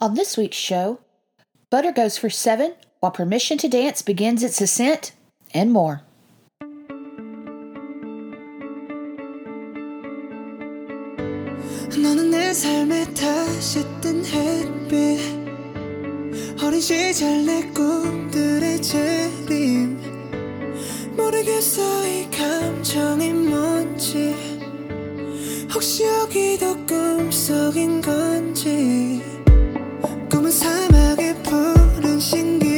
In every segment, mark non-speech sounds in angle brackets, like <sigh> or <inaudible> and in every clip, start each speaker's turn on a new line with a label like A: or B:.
A: On this week's show, Butter goes for seven while Permission to Dance begins its ascent, and more.
B: 너는 내 삶에 다시 뜬 햇빛 어린 시절 내 꿈들의 재림 모르겠어 이 감정이 뭔지 혹시 여기도 꿈속인 건지 꿈은 사막의 푸른 신기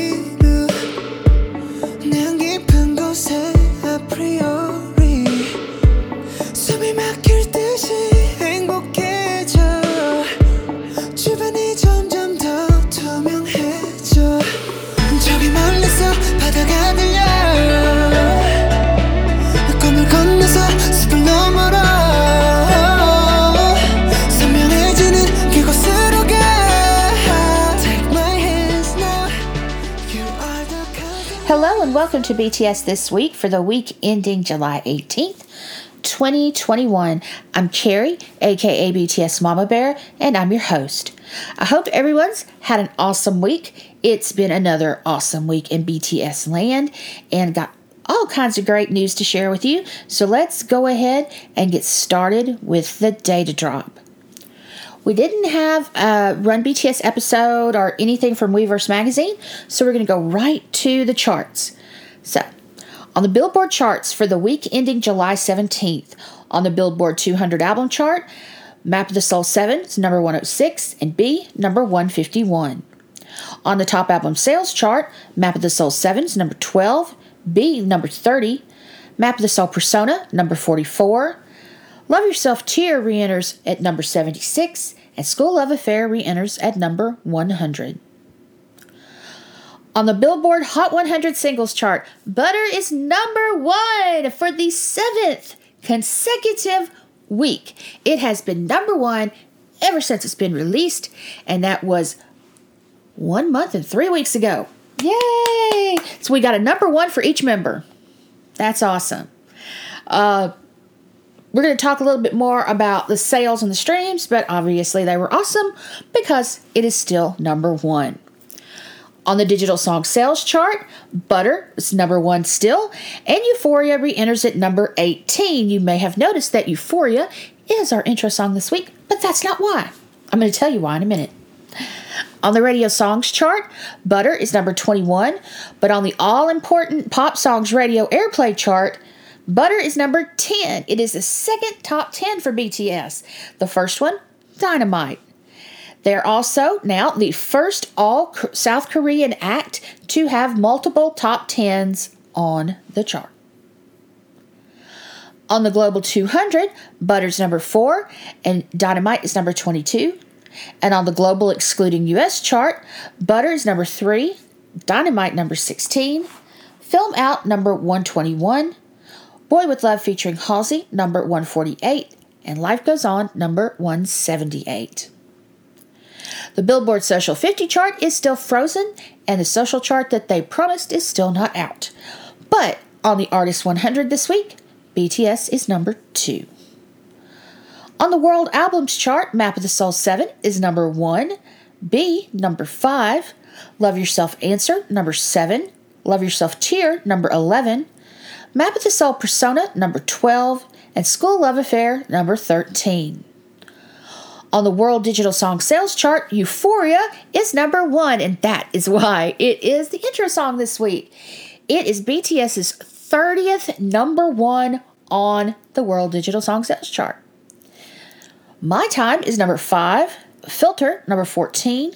A: and welcome to BTS This Week for the week ending July 18th, 2021. I'm Carrie, aka BTS Mama Bear, and I'm your host. I hope everyone's had an awesome week. It's been another awesome week in BTS land and got all kinds of great news to share with you. So let's go ahead and get started with the data drop. We didn't have a Run BTS episode or anything from Weverse magazine, so we're going to go right to the charts. So, on the Billboard charts for the week ending July 17th, on the Billboard 200 album chart, Map of the Soul 7 is number 106 and BE number 151. On the top album sales chart, Map of the Soul 7 is number 12, BE number 30, Map of the Soul Persona number 44, Love Yourself Tear re enters at number 76, and Skool Luv Affair re enters at number 100. On the Billboard Hot 100 singles chart, Butter is number one for the seventh consecutive week. It has been number one ever since it's been released, and that was one month and three weeks ago. Yay! So we got a number one for each member. That's awesome. Uh, we're going to talk a little bit more about the sales and the streams, but obviously they were awesome because it is still number one. On the digital song sales chart, Butter is number one still, and Euphoria re enters at number 18. You may have noticed that Euphoria is our intro song this week, but that's not why. I'm going to tell you why in a minute. On the radio songs chart, Butter is number 21, but on the all important pop songs radio airplay chart, Butter is number 10. It is the second top 10 for BTS. The first one, Dynamite. They're also now the first all South Korean act to have multiple top 10s on the chart. On the Global 200, Butter's number 4 and Dynamite is number 22. And on the Global excluding US chart, Butter is number 3, Dynamite number 16, Film Out number 121, Boy with Love featuring Halsey number 148, and Life Goes On number 178. The Billboard Social 50 chart is still frozen, and the social chart that they promised is still not out. But on the Artist 100 this week, BTS is number 2. On the World Albums chart, Map of the Soul 7 is number 1, BE number 5, Love Yourself Answer number 7, Love Yourself Tear number 11, Map of the Soul Persona number 12, and Skool Luv Affair number 13. On the World Digital Song Sales Chart, Euphoria is number one, and that is why it is the intro song this week. It is BTS's 30th number one on the World Digital Song Sales Chart. My Time is number five, Filter number 14,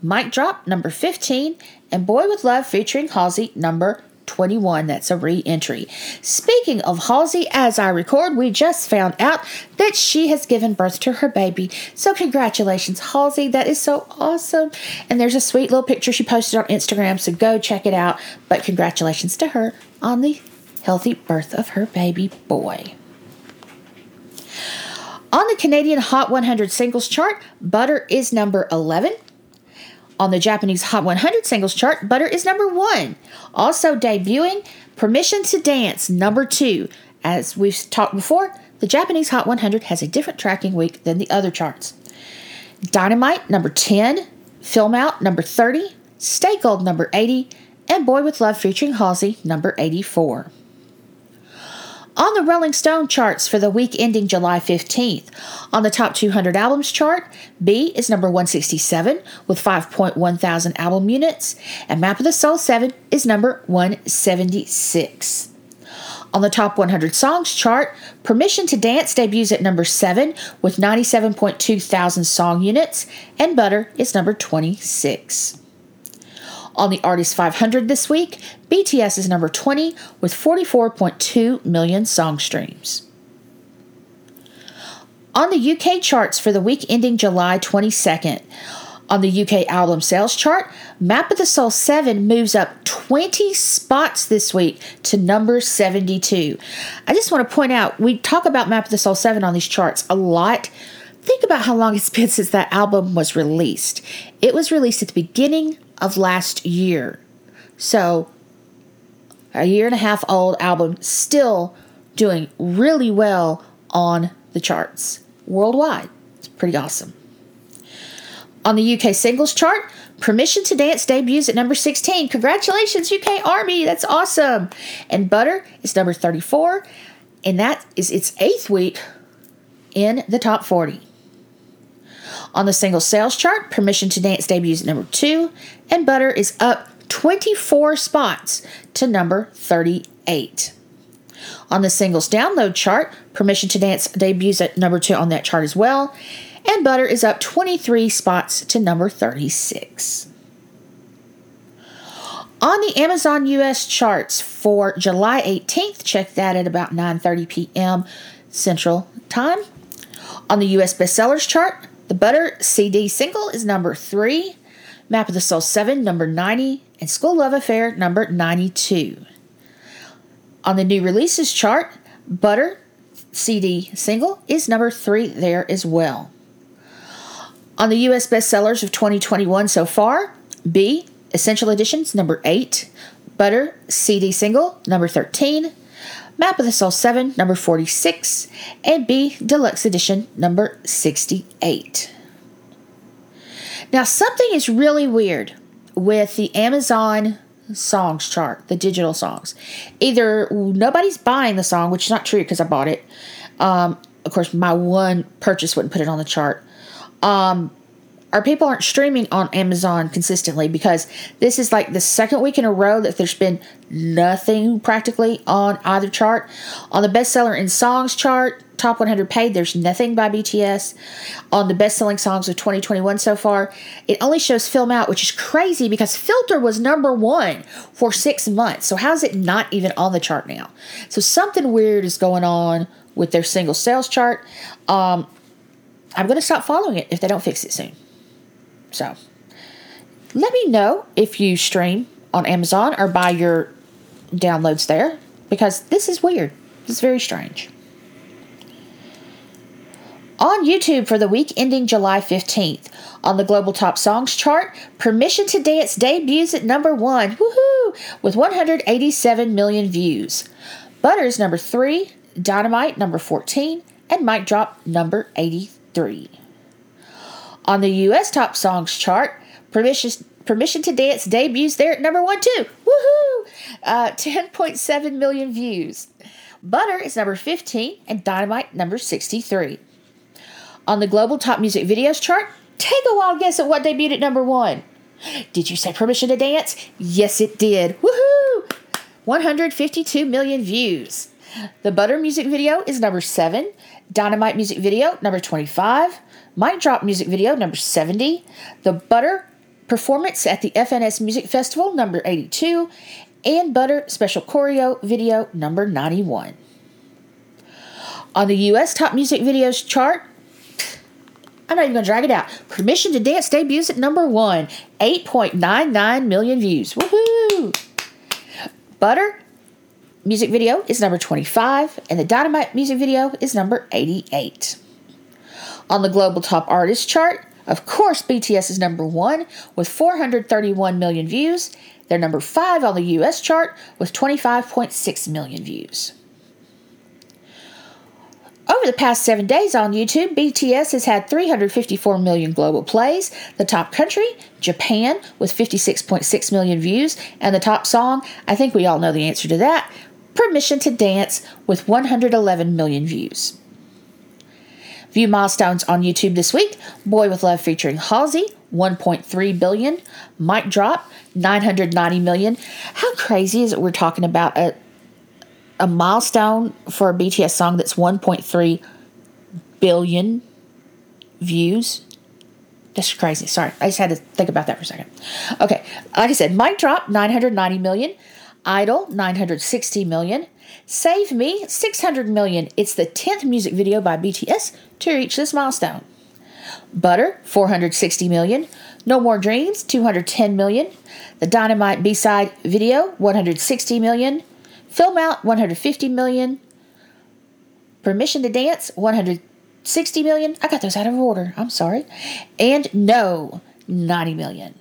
A: Mic Drop number 15, and Boy with Love featuring Halsey number 21. That's a re entry. Speaking of Halsey, as I record, we just found out that she has given birth to her baby. So, congratulations, Halsey. That is so awesome. And there's a sweet little picture she posted on Instagram, so go check it out. But, congratulations to her on the healthy birth of her baby boy. On the Canadian Hot 100 singles chart, Butter is number 11. On the Japanese Hot 100 singles chart, Butter is number one. Also debuting, Permission to Dance, number two. As we've talked before, the Japanese Hot 100 has a different tracking week than the other charts. Dynamite, number 10. Film Out number 30, Stay Gold number 80, and Boy with Love featuring Halsey number 84. On the Rolling Stone charts for the week ending July 15th, on the top 200 albums chart, BE is number 167 with 5.1 thousand album units, and Map of the Soul 7 is number 176. On the top 100 songs chart, Permission to Dance debuts at number 7 with 97.2 thousand song units, and Butter is number 26. On the Artist 500 this week, BTS is number 20 with 44.2 million song streams. On the UK charts for the week ending July 22nd, on the UK album sales chart, Map of the Soul 7 moves up 20 spots this week to number 72. I just want to point out, we talk about Map of the Soul 7 on these charts a lot. Think about how long it's been since that album was released. It was released at the beginning of last year. So, a year and a half old album, still doing really well on the charts worldwide. It's pretty awesome. On the UK singles chart, Permission to Dance debuts at number 16. Congratulations, UK Army! That's awesome. And Butter is number 34, and that is its eighth week in the top 40. On the single sales chart, Permission to Dance debuts at number 2, and Butter is up 24 spots to number 38. On the singles download chart, Permission to Dance debuts at number 2 on that chart as well, and Butter is up 23 spots to number 36. On the Amazon US charts for July 18th, check that at about 9:30 p.m. Central Time. On the US bestsellers chart, the Butter CD single is number 3, Map of the Soul 7 number 90, and Skool Luv Affair number 92. On the new releases chart, Butter CD single is number 3 there as well. On the US bestsellers of 2021 so far, BE, Essential Editions, number 8, Butter, CD single, number 13, Map of the Soul 7, number 46, and BE, Deluxe Edition, number 68. Now, something is really weird with the Amazon songs chart, the digital songs. Either nobody's buying the song, which is not true because I bought it. Um, of course, my one purchase wouldn't put it on the chart um, our people aren't streaming on Amazon consistently because this is like the second week in a row that there's been nothing practically on either chart. On the bestseller in songs chart, top 100 paid, there's nothing by BTS. On the best selling songs of 2021 so far, it only shows Film Out, which is crazy because Filter was number one for six months. So, how's it not even on the chart now? So, something weird is going on with their single sales chart. Um, I'm going to stop following it if they don't fix it soon. So, let me know if you stream on Amazon or buy your downloads there because this is weird. Is very strange. On YouTube for the week ending July 15th, on the Global Top Songs chart, Permission to Dance debuts at number one, woohoo, with 187 million views. Butters number three, Dynamite number 14, and Mic Drop number 83. On the US Top Songs chart, Permission, Permission to Dance debuts there at number one, too. Woohoo! Uh, 10.7 million views. Butter is number 15 and Dynamite number 63. On the global top music videos chart, take a wild guess at what debuted at number one. Did you say Permission to Dance? Yes, it did. Woohoo! 152 million views. The Butter music video is number 7, Dynamite music video number 25, Mic Drop music video number 70, The Butter performance at the FNS Music Festival number 82, and Butter special choreo video number 91. On the US Top Music Videos chart, I'm not even going to drag it out. Permission to Dance debuts at number one, 8.99 million views. Woohoo! Butter music video is number 25, and the Dynamite music video is number 88. On the global top artist chart, of course, BTS is number one with 431 million views. They're number five on the US chart with 25.6 million views. Over the past seven days on YouTube, BTS has had 354 million global plays. The top country, Japan, with 56.6 million views. And the top song, I think we all know the answer to that Permission to Dance, with 111 million views. View milestones on YouTube this week Boy with Love featuring Halsey, 1.3 billion. Mic Drop, 990 million. How crazy is it we're talking about a a milestone for a BTS song that's 1.3 billion views. That's crazy. Sorry, I just had to think about that for a second. Okay, like I said, Mic Drop 990 million, Idol 960 million, Save Me 600 million. It's the 10th music video by BTS to reach this milestone. Butter 460 million, No More Dreams 210 million, the Dynamite B-side video 160 million, Film Out 150 million. Permission to Dance 160 million. I got those out of order. I'm sorry. And No 90 million.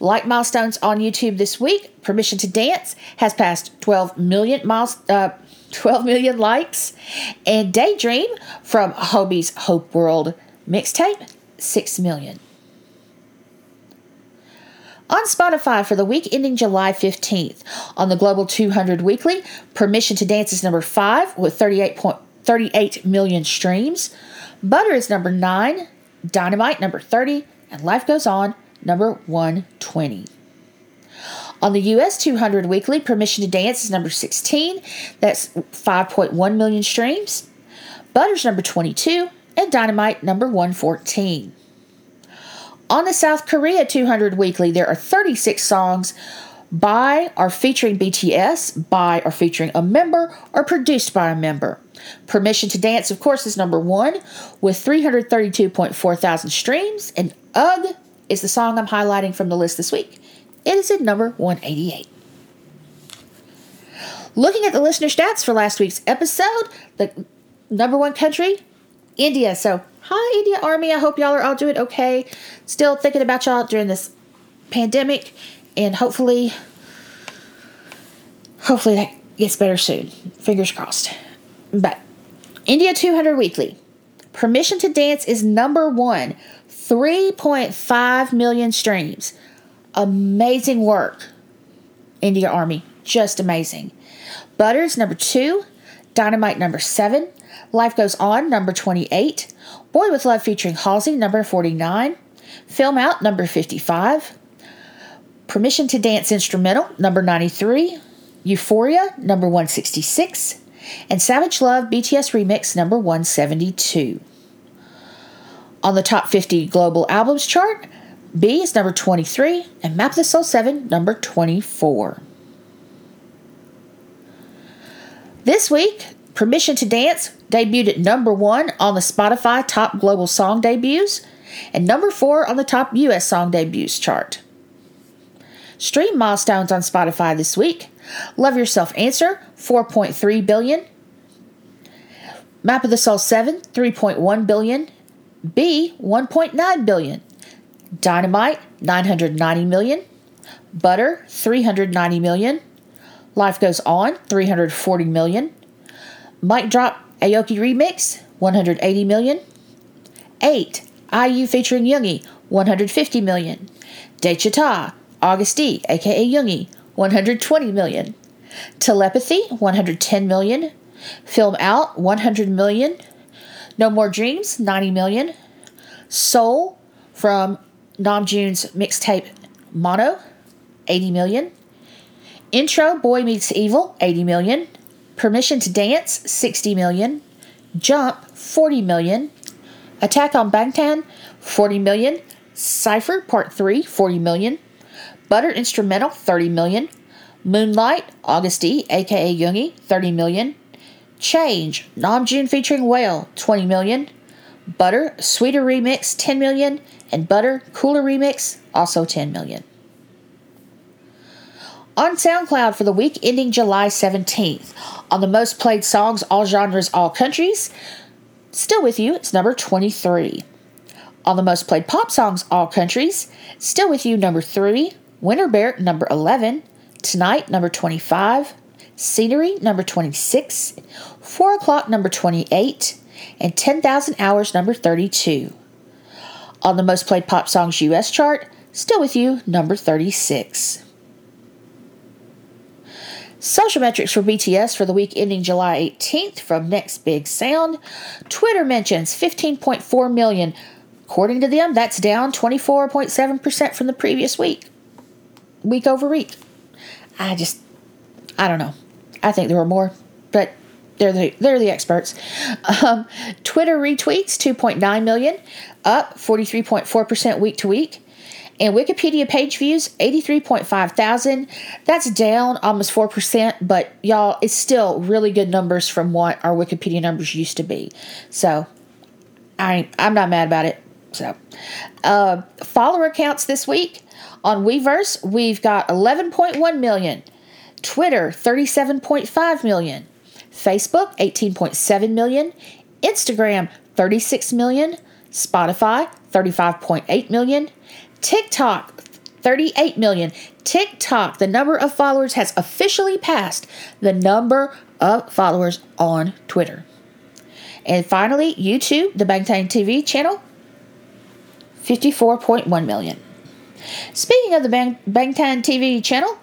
A: Like milestones on YouTube this week, Permission to Dance has passed 12 million miles, uh, 12 million likes, and Daydream from Hobi's Hope World mixtape 6 million. On Spotify for the week ending July 15th. On the Global 200 Weekly, Permission to Dance is number 5 with 38.38 million streams. Butter is number 9, Dynamite number 30, and Life Goes On number 120. On the US 200 Weekly, Permission to Dance is number 16. That's 5.1 million streams. Butter's number 22, and Dynamite number 114. On the South Korea 200 Weekly, there are 36 songs by or featuring BTS, by or featuring a member, or produced by a member. Permission to Dance, of course, is number one with 332.4 thousand streams, and UGH is the song I'm highlighting from the list this week. It is at number 188. Looking at the listener stats for last week's episode, the number one country, India. So Hi, India Army. I hope y'all are all doing okay. Still thinking about y'all during this pandemic, and hopefully, hopefully that gets better soon. Fingers crossed. But India 200 Weekly. Permission to Dance is number one, 3.5 million streams. Amazing work, India Army. Just amazing. Butters number two, Dynamite number seven, Life Goes On number 28, Boy with Love featuring Halsey, number 49. Film Out, number 55. Permission to Dance Instrumental, number 93. Euphoria, number 166. And Savage Love BTS Remix, number 172. On the top 50 global albums chart, BE is number 23, and Map of the Soul 7, number 24. This week, Permission to Dance debuted at number one on the Spotify Top Global Song Debuts and number four on the Top US Song Debuts chart. Stream milestones on Spotify this week Love Yourself Answer, 4.3 billion. Map of the Soul 7, 3.1 billion. BE, 1.9 billion. Dynamite, 990 million. Butter, 390 million. Life Goes On, 340 million. Mic Drop Aoki Remix, 180 million. 8. IU featuring Yoongi, 150 million. Daechwita, Agust D, aka Yoongi, 120 million. Telepathy, 110 million. Film Out, 100 million. No More Dreams, 90 million. Soul from Namjoon's mixtape Mono, 80 million. Intro Boy Meets Evil, 80 million. Permission to Dance, 60 million. Jump, 40 million. Attack on Bangtan, 40 million. Cypher Part 3, 40 million. Butter Instrumental, 30 million. Moonlight, Agust D, aka Yoongi, 30 million. Change, Namjoon featuring Wale, 20 million. Butter, Sweeter Remix, 10 million. And Butter, Cooler Remix, also 10 million on SoundCloud for the week ending July 17th. On the most played songs, all genres, all countries, still with you, it's number 23. On the most played pop songs, all countries, still with you, number 3. Winter Bear, number 11. Tonight, number 25. Scenery, number 26. 4 O'Clock, number 28. And 10,000 Hours, number 32. On the most played pop songs US chart, Still With You, number 36. Social metrics for BTS for the week ending July 18th from Next Big Sound. Twitter mentions 15.4 million. According to them, that's down 24.7% from the previous week, week over week. I just, I don't know. I think there were more, but they're the they're the experts. Um, Twitter retweets 2.9 million, up 43.4% week to week. And Wikipedia page views, 83.5 thousand. That's down almost 4%, but y'all, it's still really good numbers from what our Wikipedia numbers used to be. So I, I'm not mad about it. So, uh, follower accounts this week on Weverse, we've got 11.1 million. Twitter, 37.5 million. Facebook, 18.7 million. Instagram, 36 million. Spotify, 35.8 million. TikTok, 38 million. TikTok, the number of followers has officially passed the number of followers on Twitter. And finally, YouTube, the Bangtan TV channel, 54.1 million. Speaking of the Bang, Bangtan TV channel,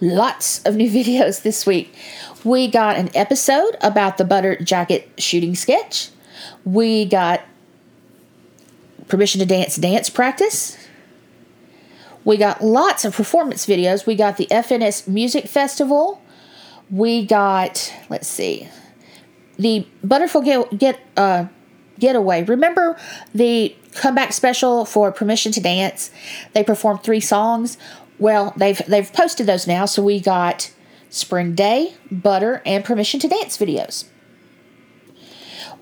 A: lots of new <laughs> videos this week. We got an episode about the butter jacket shooting sketch. We got permission to dance dance practice. We got lots of performance videos. We got the FNS Music Festival. We got, let's see, the Butterful Get, get uh, Getaway. Remember the comeback special for Permission to Dance? They performed three songs. Well, they've they've posted those now. So we got Spring Day, Butter, and Permission to Dance videos.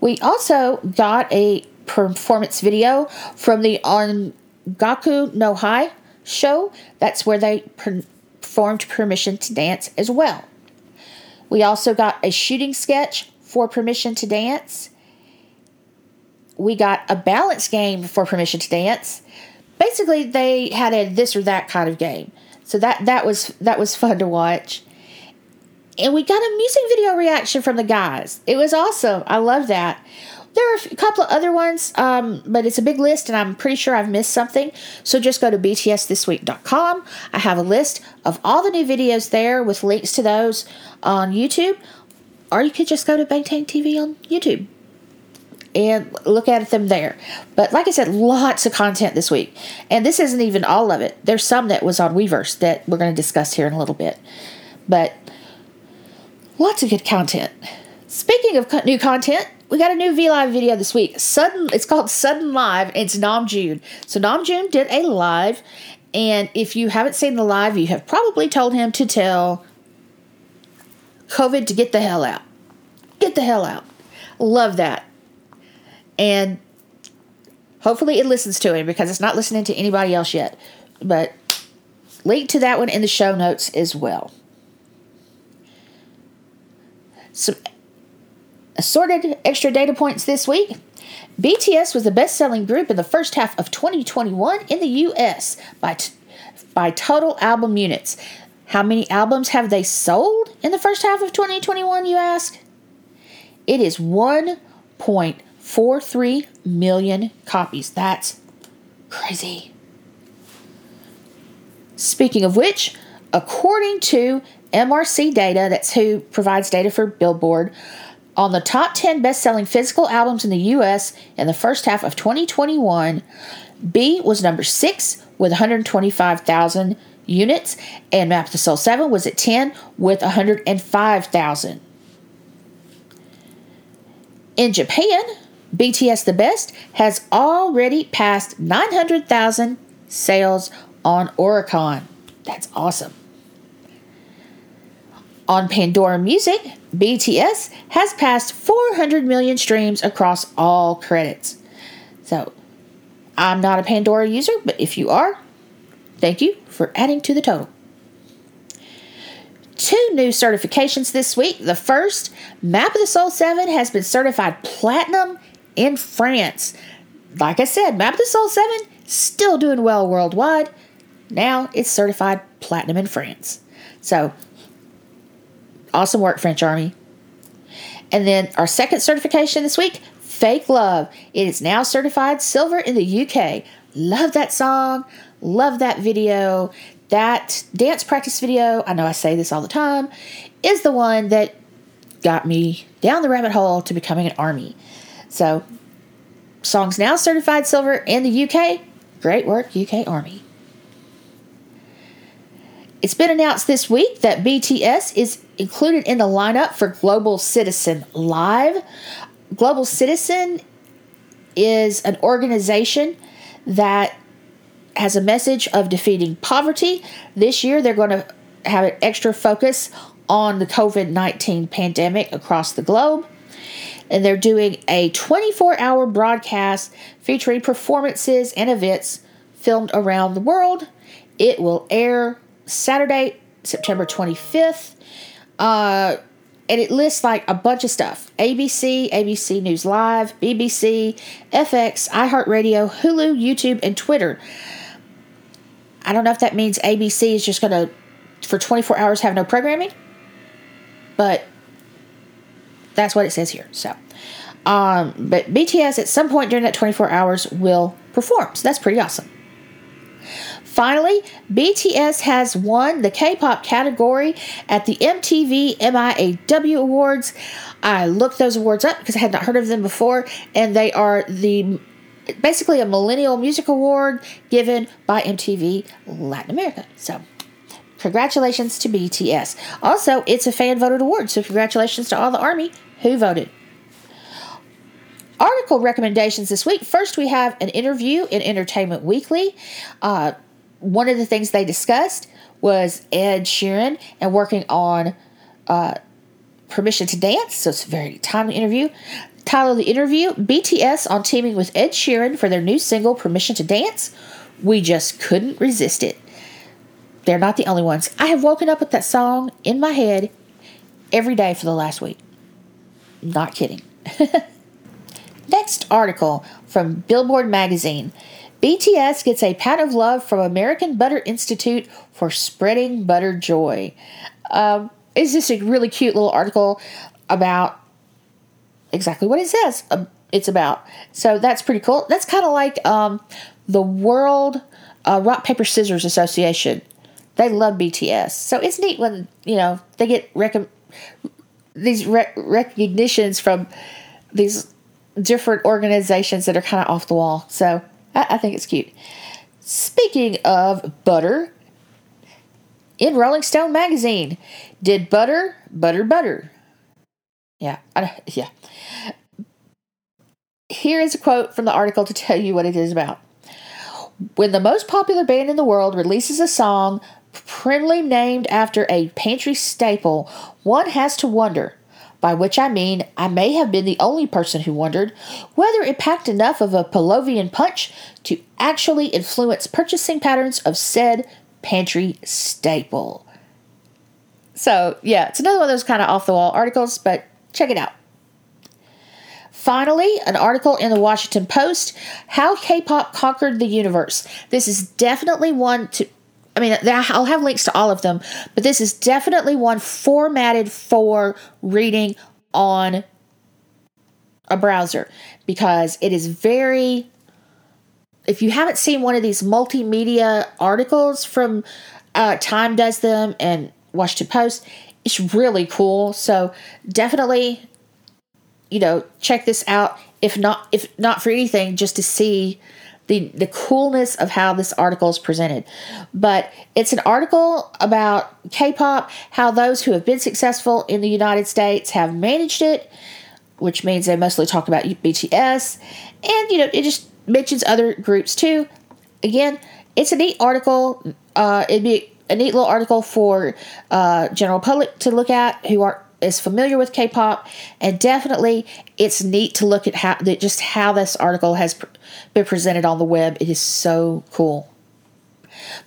A: We also got a performance video from the Ongaku no Hi show. That's where they performed Permission to Dance as well. We also got a shooting sketch for Permission to Dance. We got a balance game for Permission to Dance. Basically, they had a this or that kind of game. So that that was that was fun to watch. And we got a music video reaction from the guys. It was awesome. I love that. There are a couple of other ones, um, but it's a big list, and I'm pretty sure I've missed something. So just go to btsthisweek.com. I have a list of all the new videos there with links to those on YouTube, or you could just go to Bangtan TV on YouTube and look at them there. But like I said, lots of content this week, and this isn't even all of it. There's some that was on Weverse that we're going to discuss here in a little bit, but lots of good content. Speaking of new content, we got a new V Live video this week. Sudden, it's called Sudden Live. It's Namjoon. So Namjoon did a live, and if you haven't seen the live, you have probably told him to tell COVID to get the hell out. Get the hell out. Love that. And hopefully it listens to him because it's not listening to anybody else yet. But link to that one in the show notes as well. Some assorted extra data points this week. BTS was the best selling group in the first half of 2021 in the US by, t- by total album units. How many albums have they sold in the first half of 2021, you ask? It is 1.43 million copies. That's crazy. Speaking of which, according to MRC data, that's who provides data for Billboard, on the top 10 best selling physical albums in the US in the first half of 2021, BE was number 6 with 125,000 units, and Map of the Soul 7 was at 10 with 105,000. In Japan, BTS The Best has already passed 900,000 sales on Oricon. That's awesome. On Pandora Music, BTS has passed 400 million streams across all credits. So, I'm not a Pandora user, but if you are, thank you for adding to the total. Two new certifications this week. The first, Map of the Soul 7 has been certified platinum in France. Like I said, Map of the Soul 7 still doing well worldwide. Now it's certified platinum in France. So Awesome work, French Army. And then our second certification this week, Fake Love. It is now certified silver in the UK. Love that song. Love that video. That dance practice video, I know I say this all the time, is the one that got me down the rabbit hole to becoming an army. So, songs now certified silver in the UK. Great work, UK Army. It's been announced this week that BTS is included in the lineup for Global Citizen Live. Global Citizen is an organization that has a message of defeating poverty. This year, they're going to have an extra focus on the COVID 19 pandemic across the globe. And they're doing a 24 hour broadcast featuring performances and events filmed around the world. It will air Saturday, September 25th. Uh, and it lists like a bunch of stuff ABC, ABC News Live, BBC, FX, iHeartRadio, Hulu, YouTube, and Twitter. I don't know if that means ABC is just going to, for 24 hours, have no programming, but that's what it says here. So, um, but BTS at some point during that 24 hours will perform. So that's pretty awesome. Finally, BTS has won the K pop category at the MTV MIAW Awards. I looked those awards up because I had not heard of them before, and they are the basically a millennial music award given by MTV Latin America. So, congratulations to BTS. Also, it's a fan voted award, so congratulations to all the Army who voted. Article recommendations this week. First, we have an interview in Entertainment Weekly. Uh, one of the things they discussed was Ed Sheeran and working on uh, Permission to Dance. So it's a very timely interview. Title of the interview BTS on teaming with Ed Sheeran for their new single Permission to Dance. We just couldn't resist it. They're not the only ones. I have woken up with that song in my head every day for the last week. Not kidding. <laughs> Next article from Billboard Magazine. BTS gets a pat of love from American Butter Institute for spreading butter joy. Um, it's just a really cute little article about exactly what it says um, it's about. So that's pretty cool. That's kind of like um, the World uh, Rock Paper Scissors Association. They love BTS, so it's neat when you know they get rec- these re- recognitions from these different organizations that are kind of off the wall. So I, I think it's cute. Speaking of butter, in Rolling Stone magazine, did butter, butter, butter. Yeah, I, yeah. Here is a quote from the article to tell you what it is about. When the most popular band in the world releases a song primly named after a pantry staple, one has to wonder by which I mean I may have been the only person who wondered whether it packed enough of a Pavlovian punch to actually influence purchasing patterns of said pantry staple. So, yeah, it's another one of those kind of off the wall articles, but check it out. Finally, an article in the Washington Post How K pop Conquered the Universe. This is definitely one to I mean, I'll have links to all of them, but this is definitely one formatted for reading on a browser because it is very. If you haven't seen one of these multimedia articles from uh, Time does them and Washington Post, it's really cool. So definitely, you know, check this out. If not, if not for anything, just to see the the coolness of how this article is presented. But it's an article about K-pop, how those who have been successful in the United States have managed it, which means they mostly talk about BTS, and you know it just mentions other groups too. Again, it's a neat article. Uh, it'd be a neat little article for uh, general public to look at who aren't is familiar with K-pop, and definitely it's neat to look at how just how this article has been presented on the web. It is so cool.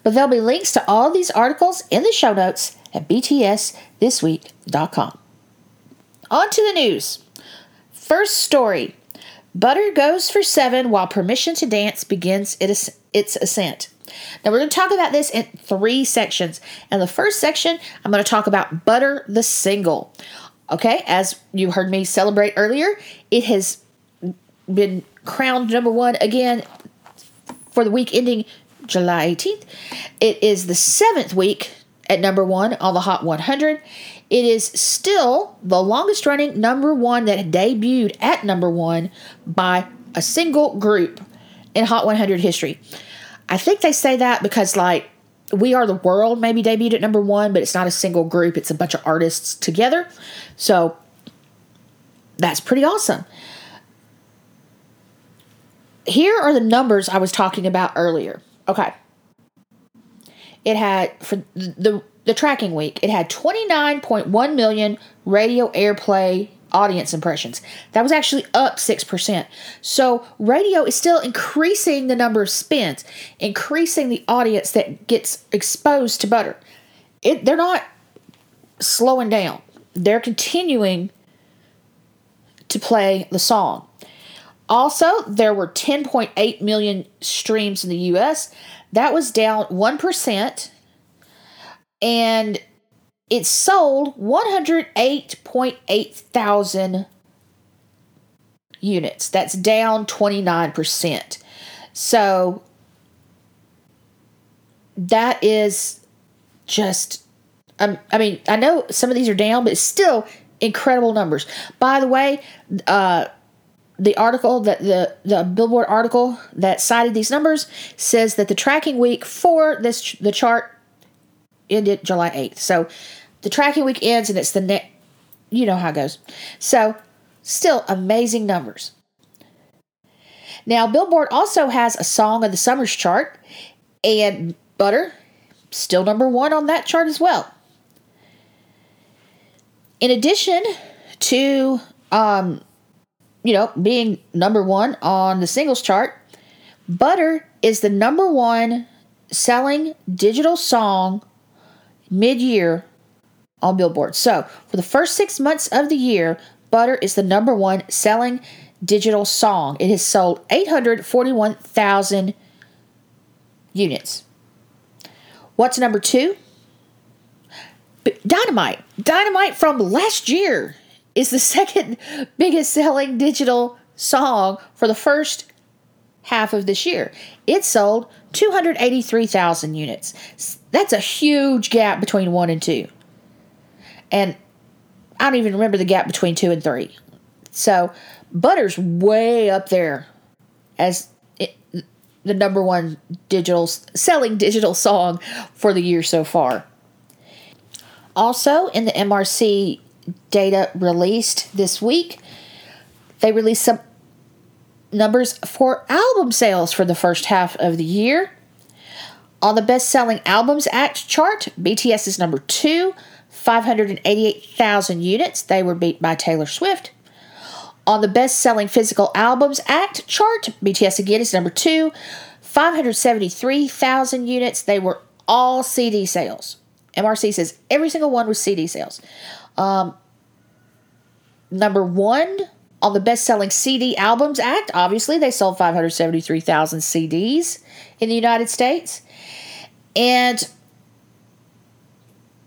A: But there'll be links to all these articles in the show notes at btsthisweek.com. On to the news. First story: Butter goes for seven while Permission to Dance begins its ascent. Now we're going to talk about this in three sections. And the first section, I'm going to talk about Butter the single. Okay, as you heard me celebrate earlier, it has been crowned number one again for the week ending July 18th. It is the seventh week at number one on the Hot 100. It is still the longest running number one that debuted at number one by a single group in Hot 100 history. I think they say that because, like, We Are the World maybe debuted at number one, but it's not a single group, it's a bunch of artists together. So that's pretty awesome. Here are the numbers I was talking about earlier. Okay. It had for the the tracking week, it had 29.1 million radio airplay audience impressions. That was actually up 6%. So, radio is still increasing the number of spins, increasing the audience that gets exposed to butter. It, they're not slowing down, they're continuing to play the song. Also, there were 10.8 million streams in the US. That was down 1%. And it sold 108.8 thousand units. That's down 29%. So that is just um, I mean, I know some of these are down, but it's still incredible numbers. By the way, uh, the article that the the Billboard article that cited these numbers says that the tracking week for this the chart ended July 8th. So the tracking week ends and it's the next, you know how it goes. So still amazing numbers. Now, Billboard also has a Song of the Summers chart, and Butter still number one on that chart as well. In addition to, um, you know, being number one on the singles chart, Butter is the number one selling digital song mid year on Billboard. So, for the first six months of the year, Butter is the number one selling digital song. It has sold 841,000 units. What's number two? Dynamite. Dynamite from last year is the <laughs> second biggest selling digital song for the first half of this year. It sold 283,000 units. That's a huge gap between one and two. And I don't even remember the gap between two and three. So Butter's way up there as it, the number one digital selling digital song for the year so far. Also, in the MRC data released this week, they released some numbers for album sales for the first half of the year. On the best selling albums act chart, BTS is number two, 588,000 units. They were beat by Taylor Swift. On the best selling physical albums act chart, BTS again is number two, 573,000 units. They were all CD sales. MRC says every single one was CD sales. Um, number one on the best selling CD albums act, obviously, they sold 573,000 CDs in the United States. And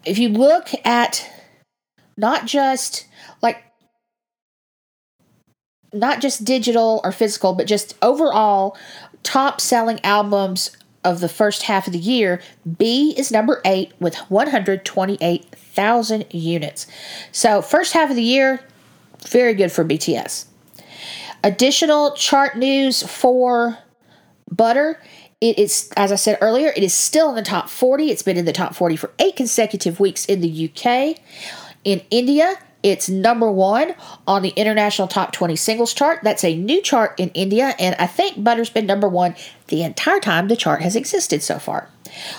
A: if you look at not just like not just digital or physical, but just overall top selling albums of the first half of the year, BE is number eight with 128,000 units. So, first half of the year, very good for BTS. Additional chart news for Butter it is, as I said earlier, it is still in the top 40. It's been in the top 40 for eight consecutive weeks in the UK. In India, it's number one on the international top 20 singles chart. That's a new chart in India, and I think Butter's been number one the entire time the chart has existed so far.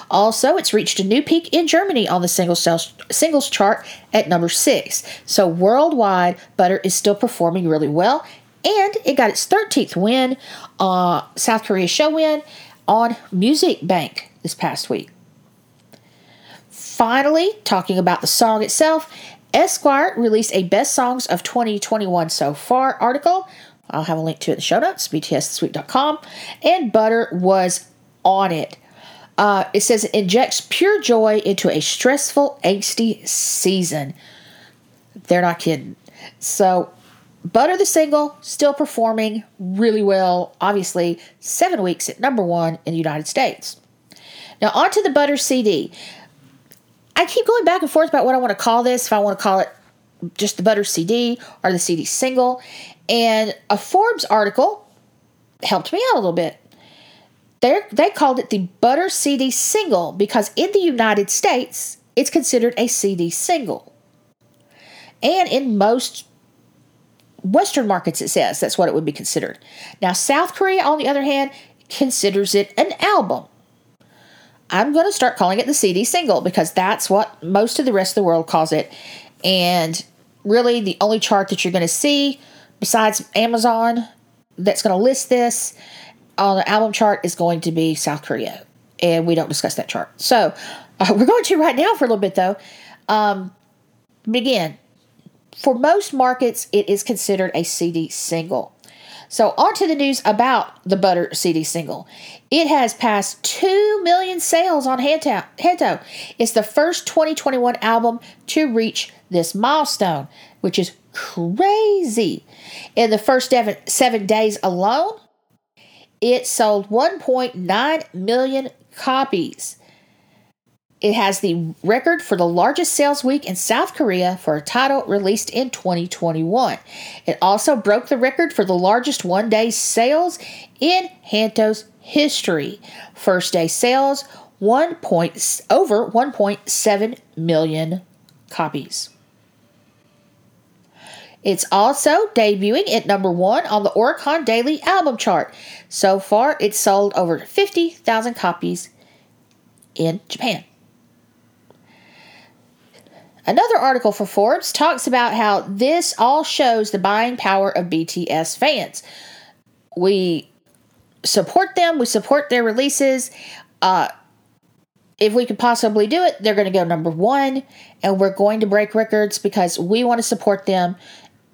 A: Also, it's reached a new peak in Germany on the singles sales, singles chart at number six. So worldwide, Butter is still performing really well, and it got its 13th win, uh, South Korea show win, on Music Bank this past week. Finally, talking about the song itself, Esquire released a Best Songs of 2021 So Far article. I'll have a link to it in the show notes, btsthisweek.com, and Butter was on it. Uh, it says it injects pure joy into a stressful, angsty season. They're not kidding. So, Butter the single still performing really well. Obviously, seven weeks at number one in the United States. Now, on to the Butter CD. I keep going back and forth about what I want to call this. If I want to call it just the Butter CD or the CD single. And a Forbes article helped me out a little bit. they they called it the Butter CD single because in the United States, it's considered a CD single. And in most Western markets, it says that's what it would be considered. Now, South Korea, on the other hand, considers it an album. I'm going to start calling it the CD single because that's what most of the rest of the world calls it. And really, the only chart that you're going to see besides Amazon that's going to list this on the album chart is going to be South Korea. And we don't discuss that chart. So <laughs> uh, we're going to right now for a little bit, though. Um, but again, for most markets, it is considered a CD single. So, on to the news about the Butter CD single. It has passed 2 million sales on Hanteo. It's the first 2021 album to reach this milestone, which is crazy. In the first seven days alone, it sold 1.9 million copies. It has the record for the largest sales week in South Korea for a title released in 2021. It also broke the record for the largest one day sales in Hanteo's history. First day sales, 1 point, over 1.7 million copies. It's also debuting at number one on the Oricon Daily Album Chart. So far, it's sold over 50,000 copies in Japan. Another article for Forbes talks about how this all shows the buying power of BTS fans. We support them, we support their releases. Uh, if we could possibly do it, they're going to go number one, and we're going to break records because we want to support them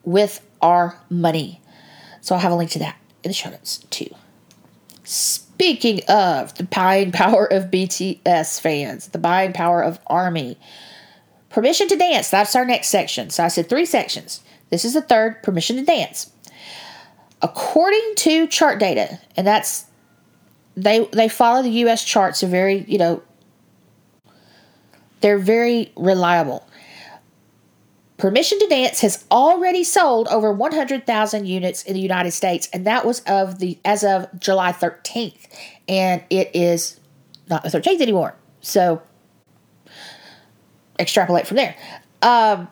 A: with our money. So I'll have a link to that in the show notes too. Speaking of the buying power of BTS fans, the buying power of ARMY. Permission to dance, that's our next section. So I said three sections. This is the third, permission to dance. According to chart data, and that's they they follow the US charts are very, you know, they're very reliable. Permission to Dance has already sold over 100,000 units in the United States, and that was of the as of July 13th, and it is not the 13th anymore. So extrapolate from there. Um,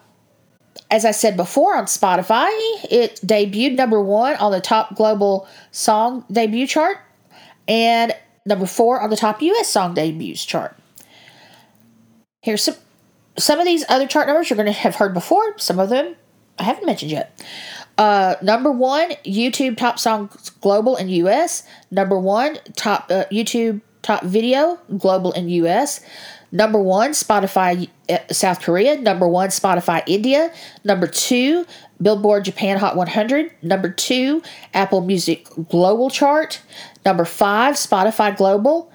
A: as I said before on Spotify, it debuted number one on the top global song debut chart and number four on the top US song debuts chart. Here's some some of these other chart numbers you're going to have heard before. Some of them I haven't mentioned yet. Uh, number one, YouTube top songs global and US. Number one, top uh, YouTube top video global and US. Number one, Spotify uh, South Korea. Number one, Spotify India. Number two, Billboard Japan Hot 100. Number two, Apple Music Global Chart. Number five, Spotify Global.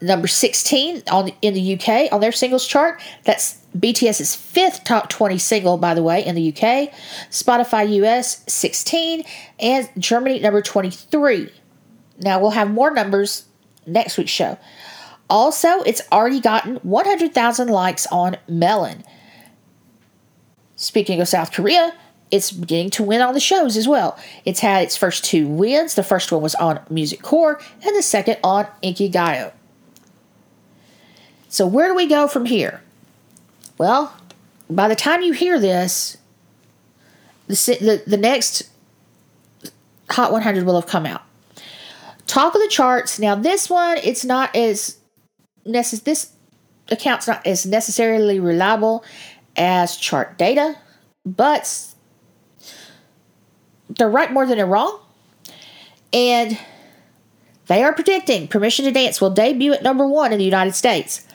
A: Number 16 on in the UK on their singles chart. That's BTS's fifth top 20 single, by the way, in the UK. Spotify US 16 and Germany number 23. Now we'll have more numbers next week's show. Also, it's already gotten 100,000 likes on Melon. Speaking of South Korea, it's beginning to win on the shows as well. It's had its first two wins. The first one was on Music Core, and the second on Inkigayo. So, where do we go from here? Well, by the time you hear this, the, the, the next Hot 100 will have come out. Talk of the charts. Now, this one, it's not as necess- this account's not as necessarily reliable as chart data, but they're right more than they're wrong. And they are predicting Permission to Dance will debut at number one in the United States.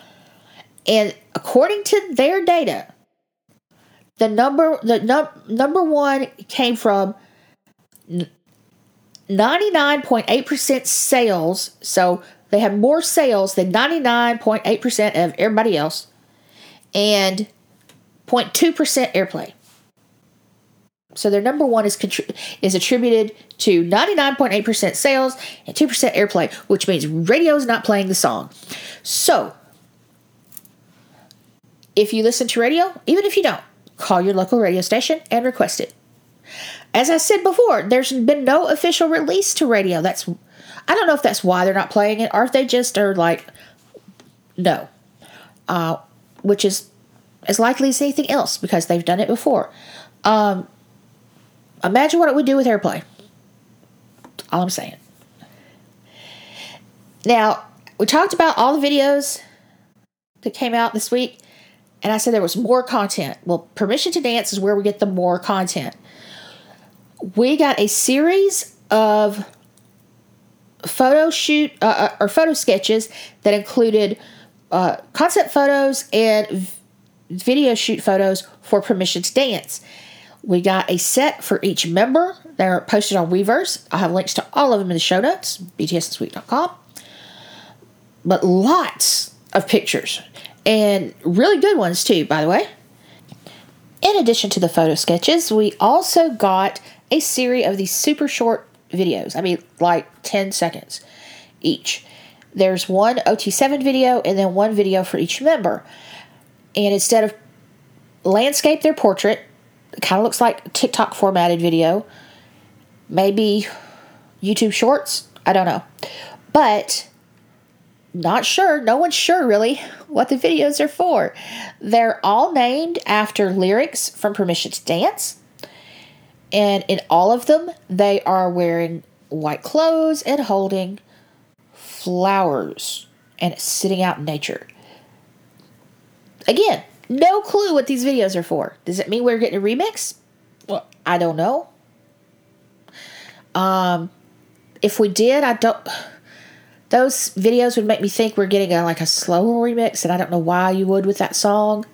A: And according to their data, the number the num- number one came from 99.8% sales, so They have more sales than 99.8% of everybody else and 0.2% airplay. So their number one is contri- is attributed to 99.8% sales and 2% airplay, which means radio is not playing the song. So if you listen to radio, even if you don't, call your local radio station and request it. As I said before, there's been no official release to radio. That's I don't know if that's why they're not playing it, or if they just are like, no, uh, which is as likely as anything else because they've done it before. Um, imagine what it would do with airplay. All I'm saying. Now, we talked about all the videos that came out this week, and I said there was more content. Well, Permission to Dance is where we get the more content. We got a series of photo shoot uh, uh or photo sketches that included uh, concept photos and v- video shoot photos for Permission to Dance. We got a set for each member. They're posted on Weverse. I'll have links to all of them in the show notes, btsthisweek.com. But lots of pictures and really good ones too, by the way. In addition to the photo sketches, we also got a series of these super short videos. I mean, like 10 seconds each. There's one OT7 video and then one video for each member. And instead of landscape their portrait, it kind of looks like TikTok formatted video. Maybe YouTube Shorts. I don't know. But not sure. No one's sure really what the videos are for. They're all named after lyrics from Permission to Dance. And in all of them, they are wearing white clothes and holding flowers and sitting out in nature. Again, no clue what these videos are for. Does it mean we're getting a remix? Well, I don't know. Um, if we did, I don't. Those videos would make me think we're getting a like a slower remix, and I don't know why you would with that song.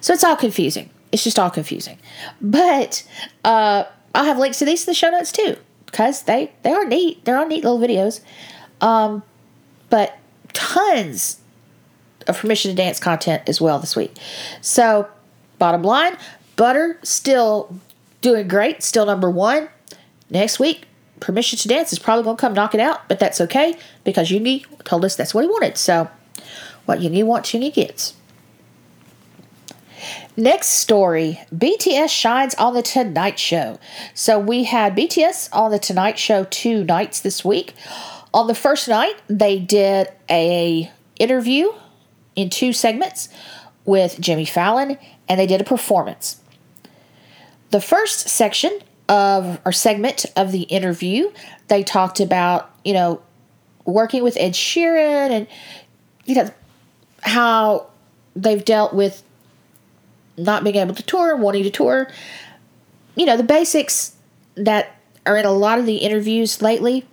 A: So it's all confusing. It's just all confusing. But uh, I'll have links to these in the show notes too, because they they are neat. They're all neat little videos. Um, but tons of permission to dance content as well this week. So, bottom line, Butter still doing great, still number one. Next week, Permission to Dance is probably going to come knock it out, but that's okay because Yoongi told us that's what he wanted. So, what Yoongi wants, Yoongi gets. Next story BTS shines on The Tonight Show. So, we had BTS on The Tonight Show two nights this week. On the first night, they did a interview in two segments with Jimmy Fallon, and they did a performance. The first section of or segment of the interview, they talked about, you know, working with Ed Sheeran and you know how they've dealt with not being able to tour wanting to tour. You know, the basics that are in a lot of the interviews lately.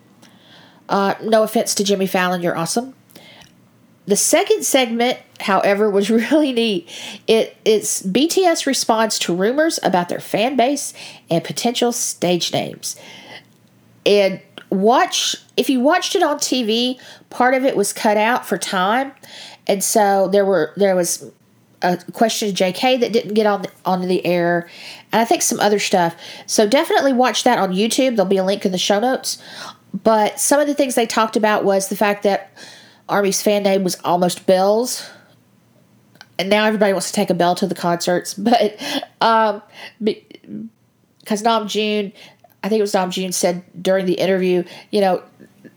A: Uh, no offense to Jimmy Fallon, you're awesome. The second segment, however, was <laughs> really neat. It it's BTS responds to rumors about their fan base and potential stage names. And watch if you watched it on TV, part of it was cut out for time, and so there were there was a question to JK that didn't get on the, onto the air, and I think some other stuff. So definitely watch that on YouTube. There'll be a link in the show notes. But some of the things they talked about was the fact that Army's fan name was almost Bells. And now everybody wants to take a bell to the concerts, <laughs> but um, because Namjoon, I think it was Namjoon said during the interview, you know,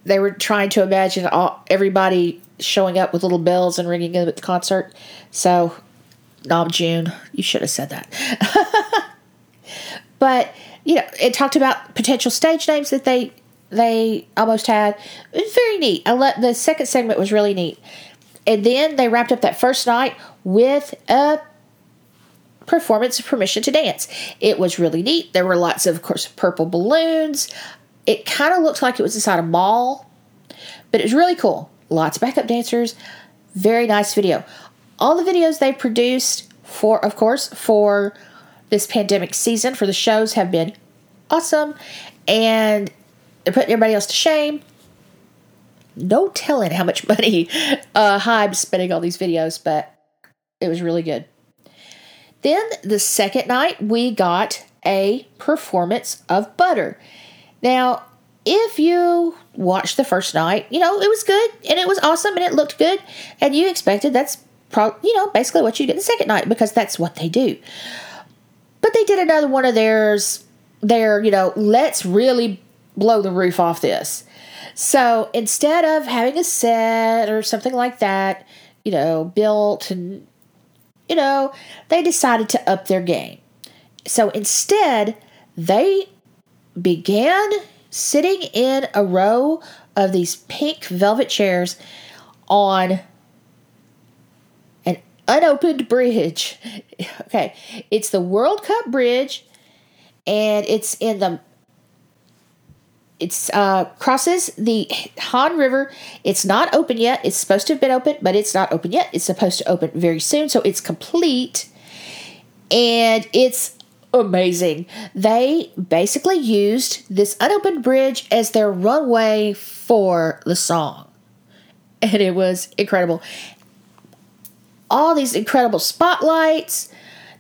A: they were trying to imagine all everybody showing up with little bells and ringing them at the concert. So, Namjoon, you should have said that. <laughs> but you know, it talked about potential stage names that they they almost had. It was very neat. I let the second segment was really neat. And then they wrapped up that first night with a performance of Permission to Dance. It was really neat. There were lots of, of course, purple balloons. It kind of looked like it was inside a mall, but it was really cool. Lots of backup dancers. Very nice video. All the videos they produced for, of course, for this pandemic season for the shows have been awesome. And they're putting everybody else to shame. no telling how much <laughs> money uh, Hybe's spending on these videos, but it was really good. Then the second night, we got a performance of Butter. Now, if you watched the first night, you know, it was good and it was awesome and it looked good, and you expected that's pro- you know, basically what you get the second night because that's what they do. But they did another one of theirs, their, you know, let's really blow the roof off this. So instead of having a set or something like that, you know, built and, you know, they decided to up their game. So instead, they began sitting in a row of these pink velvet chairs on unopened bridge. Okay, it's the World Cup bridge, and it's in the it's uh crosses the Han River. It's not open yet. It's supposed to have been open, but it's not open yet. It's supposed to open very soon, so it's complete. And it's amazing. They basically used this unopened bridge as their runway for the song. And it was incredible. All these incredible spotlights.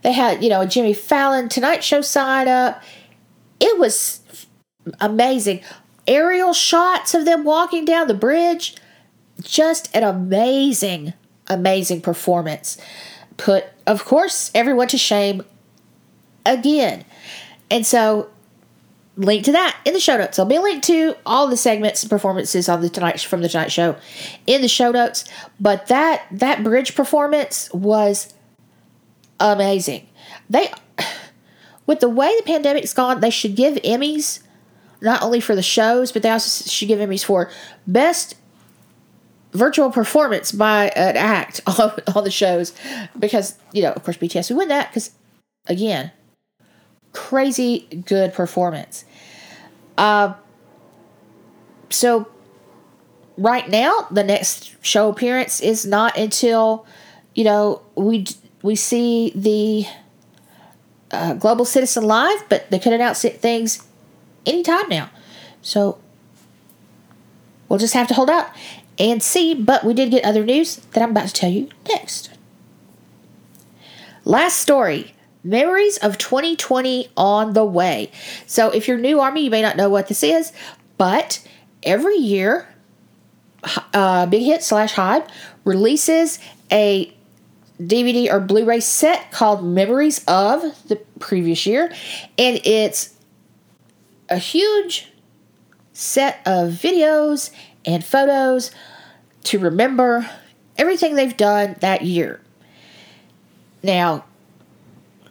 A: They had, you know, a Jimmy Fallon Tonight Show sign up. It was amazing. Aerial shots of them walking down the bridge. Just an amazing, amazing performance. Put, of course, everyone to shame again. And so, link to that in the show notes. There'll be a link to all the segments and performances on the tonight from the Tonight Show in the show notes. But that that bridge performance was amazing. They, <sighs> with the way the pandemic's gone, they should give Emmys not only for the shows, but they also should give Emmys for best virtual performance by an act <laughs> on, on the shows because you know of course BTS would win that because again crazy good performance. Uh, so right now the next show appearance is not until you know we we see the uh, Global Citizen Live, but they could announce it, things anytime now. So we'll just have to hold out and see. But we did get other news that I'm about to tell you next. Last story Memories of 2020 on the way. So if you're new Army, you may not know what this is, but every year, uh, Big Hit slash Hybe releases a DVD or Blu ray set called Memories of the previous year, and it's a huge set of videos and photos to remember everything they've done that year. Now,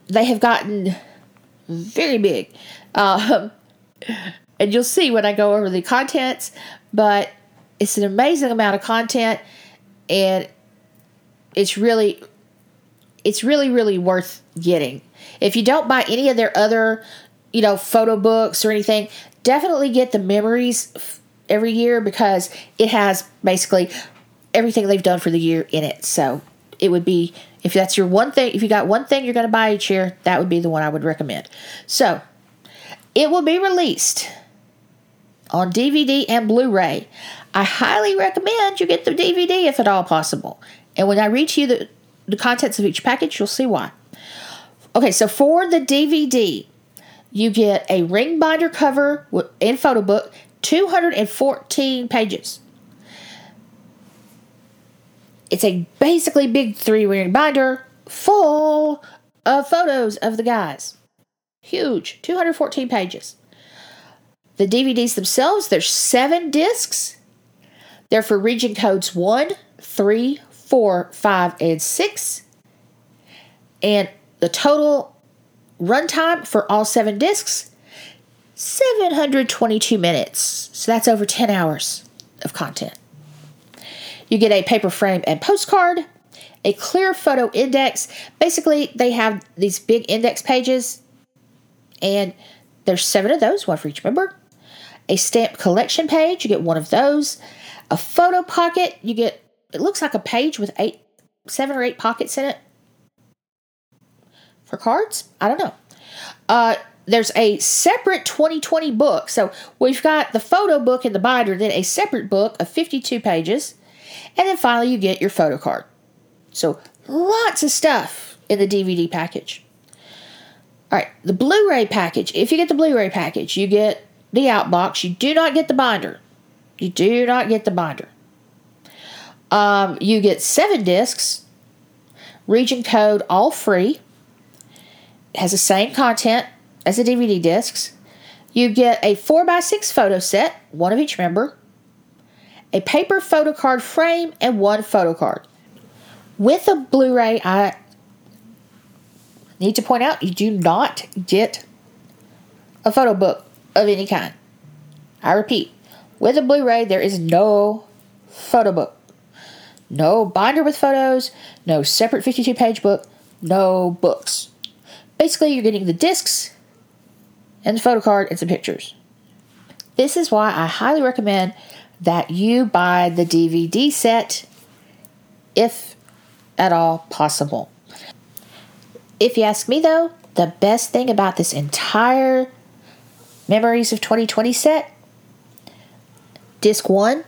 A: they have gotten very big. Um, and you'll see when I go over the contents, but it's an amazing amount of content and it's really it's really really worth getting. If you don't buy any of their other, you know, photo books or anything, definitely get the memories every year because it has basically everything they've done for the year in it. So, it would be if that's your one thing, if you got one thing you're going to buy each year, that would be the one I would recommend. So, it will be released on DVD and Blu ray. I highly recommend you get the DVD if at all possible. And when I read to you the, the contents of each package, you'll see why. Okay, so for the DVD, you get a ring binder cover in photo book, 214 pages. It's a basically big three ring binder full of photos of the guys. Huge, 214 pages. The DVDs themselves, there's seven discs. They're for region codes 1, 3, 4, 5, and 6. And the total runtime for all seven discs 722 minutes. So that's over 10 hours of content. You get a paper frame and postcard, a clear photo index. Basically, they have these big index pages, and there's seven of those, one for each member. A stamp collection page, you get one of those. A photo pocket, you get it looks like a page with eight, seven or eight pockets in it for cards. I don't know. Uh, there's a separate 2020 book. So we've got the photo book in the binder, then a separate book of 52 pages, and then finally you get your photo card. So lots of stuff in the DVD package. All right, the Blu ray package. If you get the Blu ray package, you get the outbox. You do not get the binder. You do not get the binder. Um, you get seven discs, region code, all free. It has the same content as the DVD discs. You get a 4x6 photo set, one of each member, a paper photo card frame, and one photo card. With a Blu ray, I need to point out you do not get a photo book of any kind. I repeat, with a Blu ray, there is no photo book. No binder with photos, no separate 52 page book, no books. Basically, you're getting the discs and the photo card and some pictures. This is why I highly recommend that you buy the DVD set if at all possible. If you ask me though, the best thing about this entire Memories of 2020 set, disc one,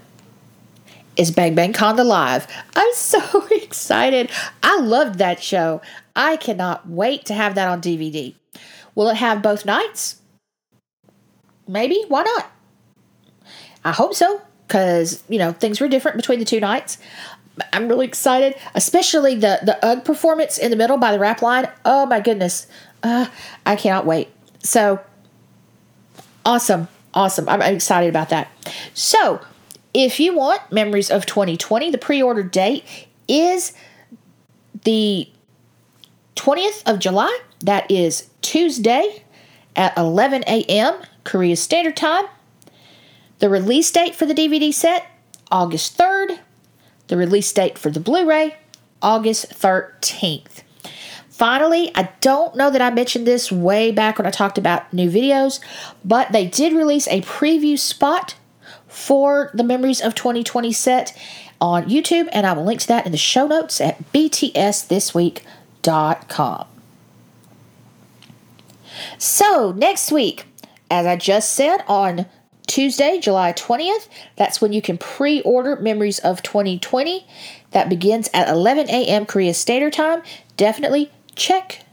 A: is Bang Bang Con The Live. I'm <laughs> so excited. I loved that show. I cannot wait to have that on DVD. Will it have both nights? Maybe. Why not? I hope so, because, you know, things were different between the two nights. I'm really excited, especially the, the UGH performance in the middle by the rap line. Oh my goodness. Uh, I cannot wait. So, awesome. Awesome. I'm excited about that. So, if you want Memories of 2020, the pre order date is the 20th of July. That is Tuesday at 11 a.m. Korea Standard Time. The release date for the DVD set, August 3rd. The release date for the Blu ray, August 13th. Finally, I don't know that I mentioned this way back when I talked about new videos, but they did release a preview spot for the Memories of 2020 set on YouTube, and I will link to that in the show notes at btsthisweek.com. So, next week, as I just said, on Tuesday, July 20th, that's when you can pre order Memories of 2020. That begins at 11 a.m. Korea Standard Time. Definitely check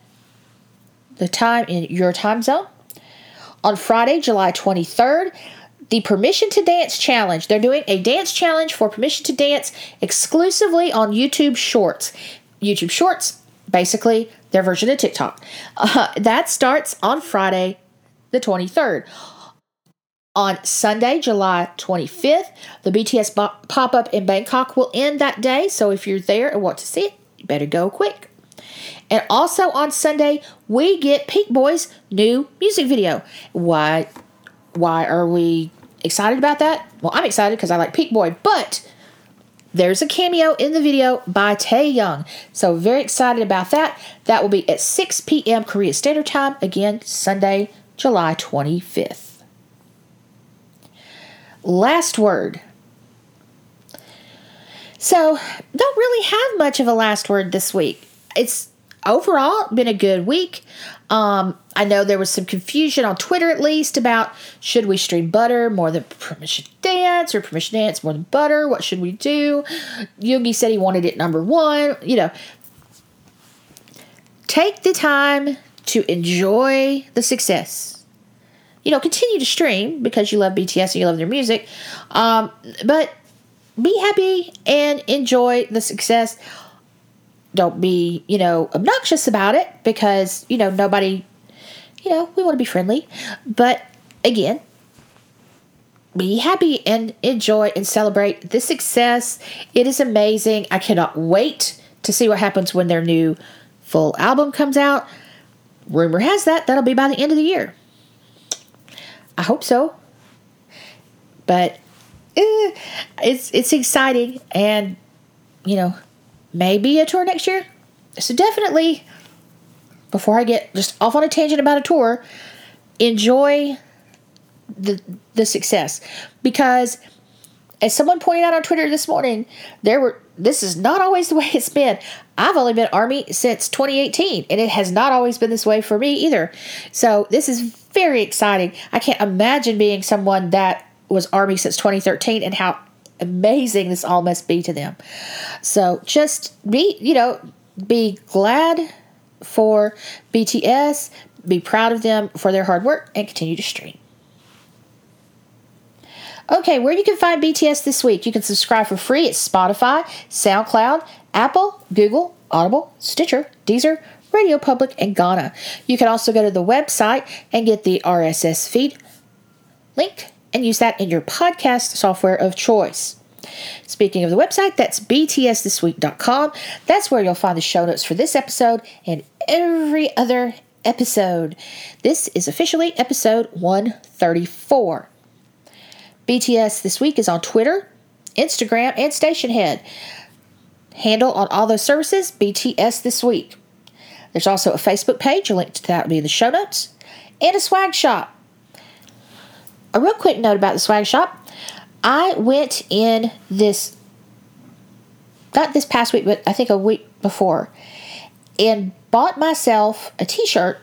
A: the time in your time zone. On Friday, July 23rd, the Permission to Dance Challenge. They're doing a dance challenge for Permission to Dance exclusively on YouTube Shorts. YouTube Shorts, basically their version of TikTok. Uh, that starts on Friday, the 23rd. On Sunday, July 25th, the BTS pop up in Bangkok will end that day. So if you're there and want to see it, you better go quick. And also on Sunday, we get Peakboy's new music video. Why why are we excited about that? Well, I'm excited because I like Peakboy, but there's a cameo in the video by Taehyung. So very excited about that. That will be at 6 p.m. Korea Standard Time. Again, Sunday, July 25th. Last word. So, don't really have much of a last word this week. It's overall been a good week. Um, I know there was some confusion on Twitter, at least, about should we stream butter more than permission dance or permission dance more than butter? What should we do? Yoongi said he wanted it number one. You know, take the time to enjoy the success you know, continue to stream because you love BTS and you love their music. Um, but be happy and enjoy the success. Don't be, you know, obnoxious about it because, you know, nobody, you know, we want to be friendly. But again, be happy and enjoy and celebrate the success. It is amazing. I cannot wait to see what happens when their new full album comes out. Rumor has that that'll be by the end of the year. I hope so. But eh, it's it's exciting, and you know, maybe a tour next year. So definitely, before I get just off on a tangent about a tour, enjoy the the success because as someone pointed out on Twitter this morning, there were this is not always the way it's been. I've only been Army since 2018, and it has not always been this way for me either. So this is very exciting. I can't imagine being someone that was Army since 2013 and how amazing this all must be to them. So just be, you know, be glad for BTS, be proud of them for their hard work, and continue to stream. Okay, where you can find BTS this week, you can subscribe for free at Spotify, SoundCloud, Apple, Google, Audible, Stitcher, Deezer, Radio Public, and Ghana. You can also go to the website and get the RSS feed link and use that in your podcast software of choice. Speaking of the website, that's btsthisweek.com. That's where you'll find the show notes for this episode and every other episode. This is officially episode 134. BTS This Week is on Twitter, Instagram, and Stationhead. Handle on all those services BTS This Week. There's also a Facebook page, a link to that will be in the show notes, and a swag shop. A real quick note about the swag shop. I went in this, not this past week, but I think a week before, and bought myself a t shirt.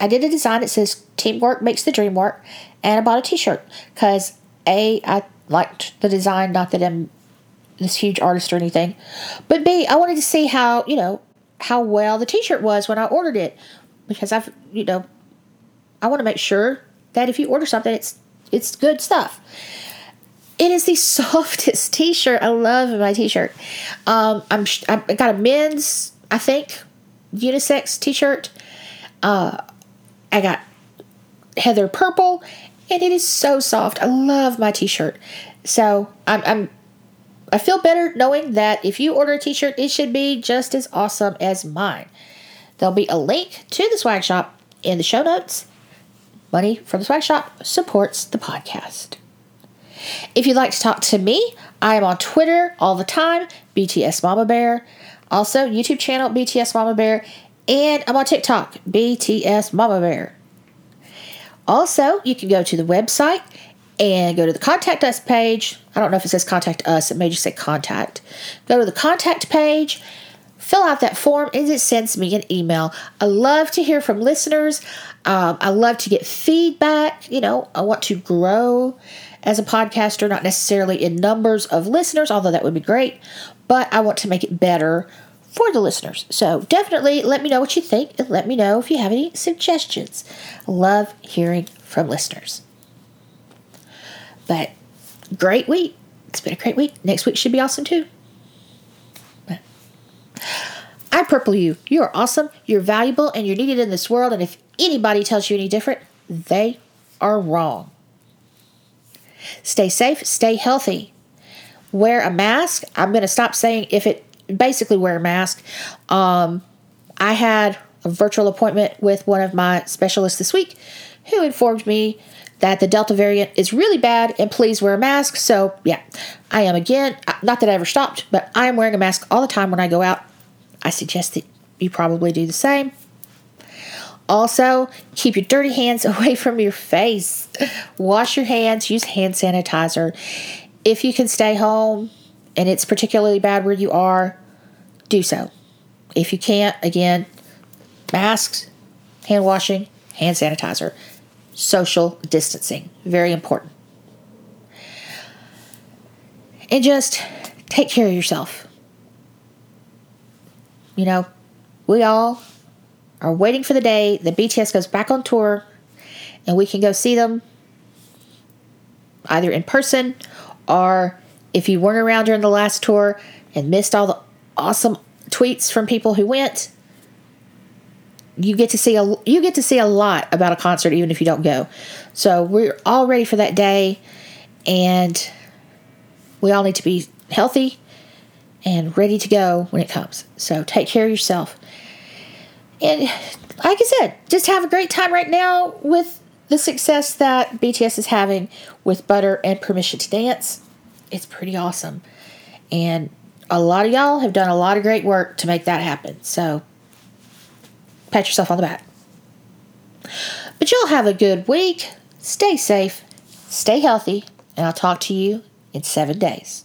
A: I did a design that says Teamwork Makes the Dream Work, and I bought a t shirt because A, I liked the design, not that I'm this huge artist or anything, but B, I wanted to see how, you know, how well the t shirt was when I ordered it because I've, you know, I want to make sure that if you order something, it's it's good stuff. It is the <laughs> softest T-shirt. I love my T-shirt. Um, I'm I got a men's, I think, unisex T-shirt. Uh, I got heather purple, and it is so soft. I love my T-shirt. So I'm, I'm I feel better knowing that if you order a T-shirt, it should be just as awesome as mine. There'll be a link to the swag shop in the show notes. Money from the swag shop supports the podcast. If you'd like to talk to me, I am on Twitter all the time, BTS Mama Bear. Also, YouTube channel BTS Mama Bear, and I'm on TikTok, BTS Mama Bear. Also, you can go to the website and go to the contact us page. I don't know if it says contact us, it may just say contact. Go to the contact page, fill out that form, and it sends me an email. I love to hear from listeners. Um, I love to get feedback. You know, I want to grow as a podcaster, not necessarily in numbers of listeners, although that would be great, but I want to make it better for the listeners. So definitely let me know what you think and let me know if you have any suggestions. Love hearing from listeners. But great week. It's been a great week. Next week should be awesome too. But I purple you. You are awesome. You're valuable and you're needed in this world. And if anybody tells you any different, they are wrong. Stay safe, stay healthy. Wear a mask. I'm going to stop saying if it basically wear a mask. Um, I had a virtual appointment with one of my specialists this week who informed me that the Delta variant is really bad and please wear a mask. So, yeah, I am again, not that I ever stopped, but I am wearing a mask all the time when I go out. I suggest that you probably do the same. Also, keep your dirty hands <laughs> away from your face. Wash your hands, use hand sanitizer. If you can stay home and it's particularly bad where you are, do so. If you can't, again, masks, hand washing, hand sanitizer, social distancing. Very important. And just take care of yourself. You know, we all are waiting for the day that BTS goes back on tour and we can go see them either in person or if you weren't around during the last tour and missed all the awesome tweets from people who went you get to see a you get to see a lot about a concert even if you don't go. So we're all ready for that day and we all need to be healthy and ready to go when it comes. So take care of yourself. And like I said, just have a great time right now with the success that BTS is having with Butter and Permission to Dance. It's pretty awesome. And a lot of y'all have done a lot of great work to make that happen. So pat yourself on the back. But y'all have a good week. Stay safe, stay healthy, and I'll talk to you in seven days.